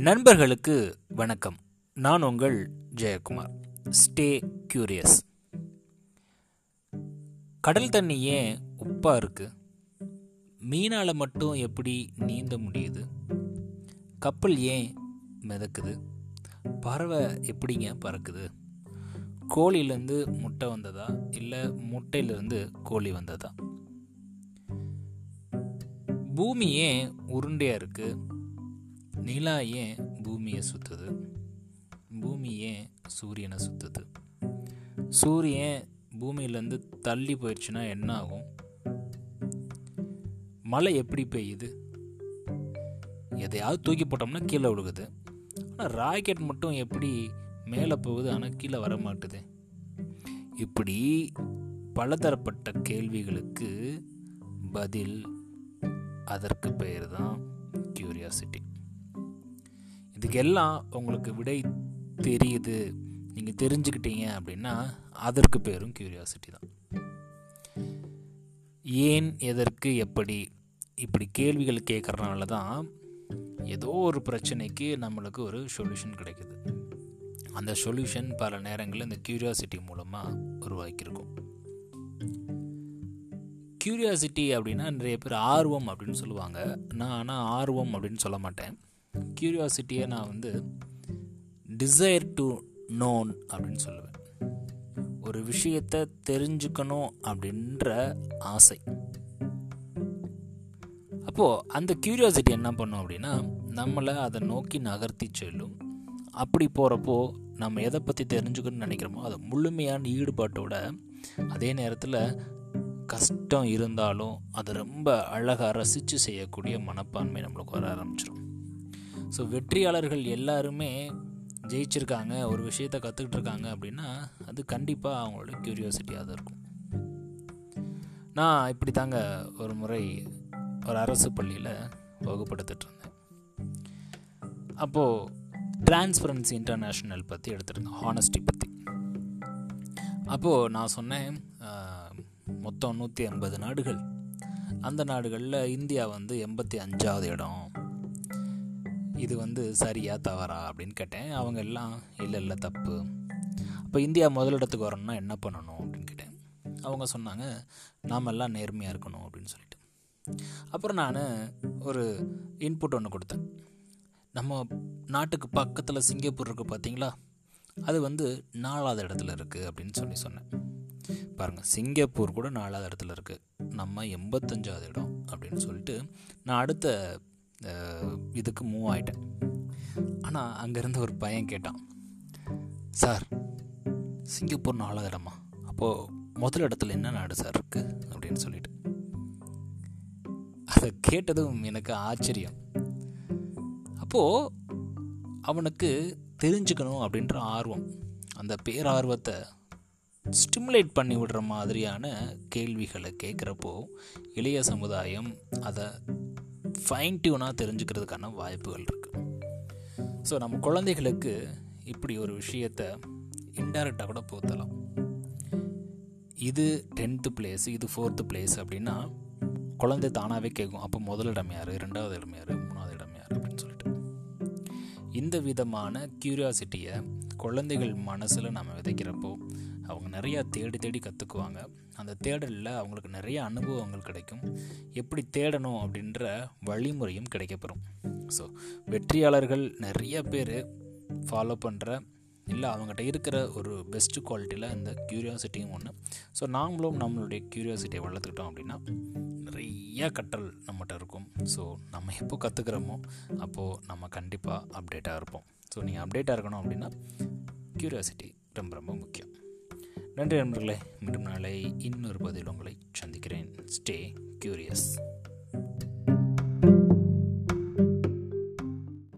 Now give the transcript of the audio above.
நண்பர்களுக்கு வணக்கம். நான் உங்கள் ஜெயக்குமார். ஸ்டே கியூரியஸ் கடல் தண்ணி ஏன் உப்பா இருக்கு? மீனால மட்டும் எப்படி நீந்த முடியுது? கப்பல் ஏன் மிதக்குது? பறவை எப்படிங்க பறக்குது? கோழியிலேருந்து முட்டை வந்ததா? இல்லை முட்டையிலேருந்து கோழி வந்ததா? பூமி ஏன் உருண்டையாக இருக்குது நிலா ஏன் பூமியை சுற்றுது பூமி ஏன் சூரியனை சுற்றுது சூரியன் பூமியிலேருந்து தள்ளி போயிடுச்சுன்னா என்ன ஆகும்? மழை எப்படி பெய்யுது? எதையாவது தூக்கி போட்டோம்னா கீழே விழுகுது. ஆனால் ராக்கெட் மட்டும் எப்படி மேலே போகுது ஆனால் கீழே வர மாட்டுது? இப்படி பலதரப்பட்ட கேள்விகளுக்கு பதில் அதற்கு பெயர் தான் கியூரியாசிட்டி இதுக்கெல்லாம் உங்களுக்கு விடை தெரியுது. நீங்கள் தெரிஞ்சுக்கிட்டீங்க அப்படின்னா அதற்கு பேரும் கியூரியாசிட்டி தான். ஏன் எதற்கு எப்படி? இப்படி கேள்விகள் கேட்குறனால தான் ஏதோ ஒரு பிரச்சனைக்கு நம்மளுக்கு ஒரு சொல்யூஷன் கிடைக்குது. அந்த சொல்யூஷன் பல நேரங்களில் இந்த கியூரியாசிட்டி மூலமாக உருவாக்கியிருக்கும். கியூரியாசிட்டி அப்படின்னா நிறைய பேர் ஆர்வம் அப்படின்னு சொல்லுவாங்க. நான் ஆனால் ஆர்வம் அப்படின்னு சொல்ல மாட்டேன். க்யூரியாசிட்டியை நான் வந்து டிசைர் டு நோன் அப்படின்னு சொல்லுவேன். ஒரு விஷயத்தை தெரிஞ்சுக்கணும் அப்படின்ற ஆசை. அப்போது அந்த க்யூரியாசிட்டி என்ன பண்ணும் அப்படின்னா நம்மளை அதை நோக்கி நகர்த்தி செல்லும். அப்படி போகிறப்போ நம்ம எதை பற்றி தெரிஞ்சுக்கணும்னு நினைக்கிறோமோ அதை முழுமையான ஈடுபாட்டோட அதே நேரத்தில் கஷ்டம் இருந்தாலும் அதை ரொம்ப அழகாக ரசித்து செய்யக்கூடிய மனப்பான்மை நம்மளுக்கு வர ஆரம்பிச்சிடும் ஸோ வெற்றியாளர்கள் எல்லாருமே ஜெயிச்சிருக்காங்க ஒரு விஷயத்த கற்றுக்கிட்டு இருக்காங்க அப்படின்னா அது கண்டிப்பாக அவங்களோட க்யூரியாசிட்டியாக தான் இருக்கும். நான் இப்படி தாங்க ஒரு முறை ஒரு அரசு பள்ளியில் வகுப்படுத்திட்டு இருந்தேன். அப்போது டிரான்ஸ்பரன்சி இன்டர்நேஷ்னல் பற்றி எடுத்துருந்தேன் ஹானஸ்டி பற்றி அப்போது நான் சொன்னேன் மொத்தம் நூற்றி ஐம்பது நாடுகள். அந்த நாடுகளில் இந்தியா வந்து எண்பத்தி அஞ்சாவது இடம். இது வந்து சரியா தவறா அப்படின்னு கேட்டேன். அவங்க எல்லாம் இல்லை இல்லை தப்பு. அப்போ இந்தியா முதலிடத்துக்கு வரணும்னா என்ன பண்ணணும்? அப்படின்னு கேட்டேன். அவங்க சொன்னாங்க நாம் எல்லாம் நேர்மையாக இருக்கணும் அப்படின்னு சொல்லிட்டு. அப்புறம் நான் ஒரு இன்புட் ஒன்று கொடுத்தேன். நம்ம நாட்டுக்கு பக்கத்தில் சிங்கப்பூர் இருக்குது பார்த்தீங்களா அது வந்து நாலாவது இடத்துல இருக்குது அப்படின்னு சொல்லி சொன்னேன். பாருங்கள் சிங்கப்பூர் கூட நாலாவது இடத்துல இருக்குது நம்ம எண்பத்தஞ்சாவது இடம் அப்படின்னு சொல்லிட்டு நான் அடுத்த இதுக்கு மூவ் ஆகிட்டேன் ஆனால் அங்கேருந்து ஒரு பையன் கேட்டான் சார் சிங்கப்பூர் நாலாவது இடமா அப்போது முதல் இடத்துல என்ன நாடு சார் இருக்குது அப்படின்னு சொல்லிட்டு. அதை கேட்டதும் எனக்கு ஆச்சரியம். அப்போது அவனுக்கு தெரிஞ்சுக்கணும் அப்படின்ற ஆர்வம் அந்த பேரார்வத்தை ஸ்டிமுலேட் பண்ணி விடுற மாதிரியான கேள்விகளை கேட்குறப்போ இளைய சமுதாயம் அதை ஃபைன் டியூனாக தெரிஞ்சுக்கிறதுக்கான வாய்ப்புகள் இருக்குது ஸோ நம்ம குழந்தைகளுக்கு இப்படி ஒரு விஷயத்தை இன்டைரக்டாக கூட போத்தலாம். இது டென்த்து பிளேஸ் இது ஃபோர்த்து பிளேஸ் அப்படின்னா குழந்தை தானாகவே கேட்கும் அப்போ முதலிடம் யார் ரெண்டாவது இடம் யார் மூணாவது இடம் யார் அப்படின்னு சொல்லிட்டு. இந்த விதமான க்யூரியாசிட்டியை குழந்தைகள் மனசில் நம்ம விதைக்கிறப்போ அவங்க நிறையா தேடி தேடி கற்றுக்குவாங்க அந்த தேடலில் அவங்களுக்கு நிறைய அனுபவங்கள் கிடைக்கும். எப்படி தேடணும் அப்படின்ற வழிமுறையும் கிடைக்கப்பெறும். ஸோ வெற்றியாளர்கள் நிறைய பேர் ஃபாலோ பண்ணுற இல்லை அவங்ககிட்ட இருக்கிற ஒரு பெஸ்ட்டு குவாலிட்டியில் இந்த க்யூரியாசிட்டியும் ஒன்று ஸோ நாமளும் நம்மளுடைய க்யூரியாசிட்டியை வளர்த்துக்கிட்டோம் அப்படின்னா நிறைய கற்றல் நம்மகிட்ட இருக்கும். ஸோ நம்ம எப்போ கற்றுக்கிறோமோ அப்போது நம்ம கண்டிப்பாக அப்டேட்டாக இருப்போம். ஸோ நீங்கள் அப்டேட்டாக இருக்கணும் அப்படின்னா க்யூரியாசிட்டி ரொம்ப ரொம்ப முக்கியம். நன்றி நண்பர்களே. மீண்டும் நாளை இன்னொரு பதில் உங்களை சந்திக்கிறேன். Stay curious